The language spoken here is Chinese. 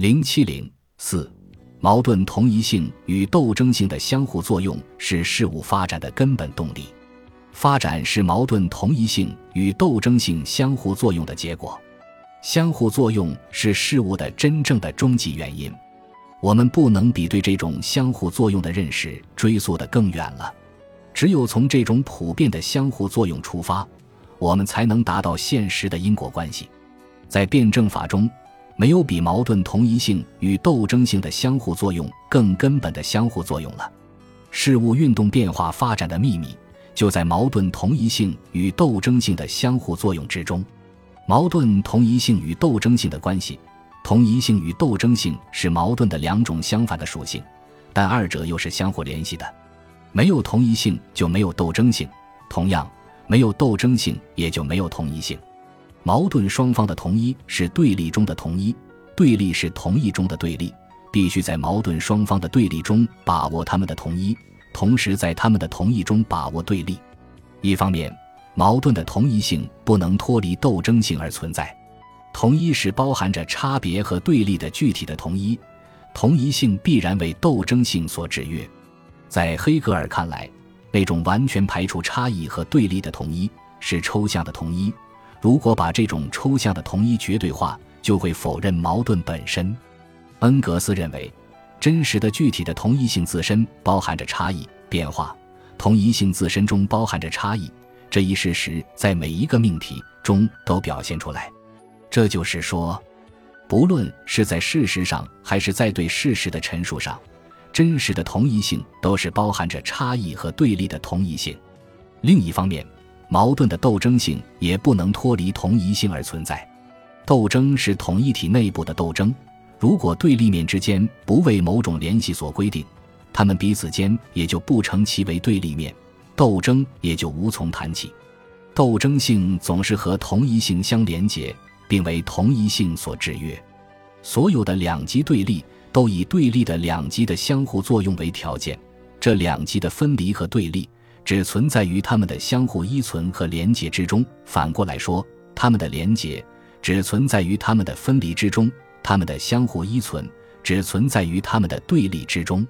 零七零四，矛盾同一性与斗争性的相互作用是事物发展的根本动力。发展是矛盾同一性与斗争性相互作用的结果。相互作用是事物的真正的终极原因。我们不能比对这种相互作用的认识追溯得更远了。只有从这种普遍的相互作用出发，我们才能达到现实的因果关系。在辩证法中。没有比矛盾同一性与斗争性的相互作用更根本的相互作用了。事物运动变化发展的秘密就在矛盾同一性与斗争性的相互作用之中。矛盾同一性与斗争性的关系，同一性与斗争性是矛盾的两种相反的属性，但二者又是相互联系的。没有同一性就没有斗争性，同样没有斗争性也就没有同一性。矛盾双方的同一是对立中的同一，对立是同一中的对立。必须在矛盾双方的对立中把握他们的同一，同时在他们的同一中把握对立。一方面，矛盾的同一性不能脱离斗争性而存在，同一是包含着差别和对立的具体的同一，同一性必然为斗争性所制约。在黑格尔看来，那种完全排除差异和对立的统一是抽象的统一。如果把这种抽象的同一绝对化，就会否认矛盾本身。恩格斯认为，真实的具体的同一性自身包含着差异变化，同一性自身中包含着差异这一事实，在每一个命题中都表现出来。这就是说，不论是在事实上还是在对事实的陈述上，真实的同一性都是包含着差异和对立的同一性。另一方面。矛盾的斗争性也不能脱离同一性而存在。斗争是统一体内部的斗争，如果对立面之间不为某种联系所规定，他们彼此间也就不成其为对立面，斗争也就无从谈起。斗争性总是和同一性相连结，并为同一性所制约。所有的两极对立都以对立的两极的相互作用为条件，这两极的分离和对立。只存在于他们的相互依存和连结之中。反过来说，他们的连结只存在于他们的分离之中；他们的相互依存只存在于他们的对立之中。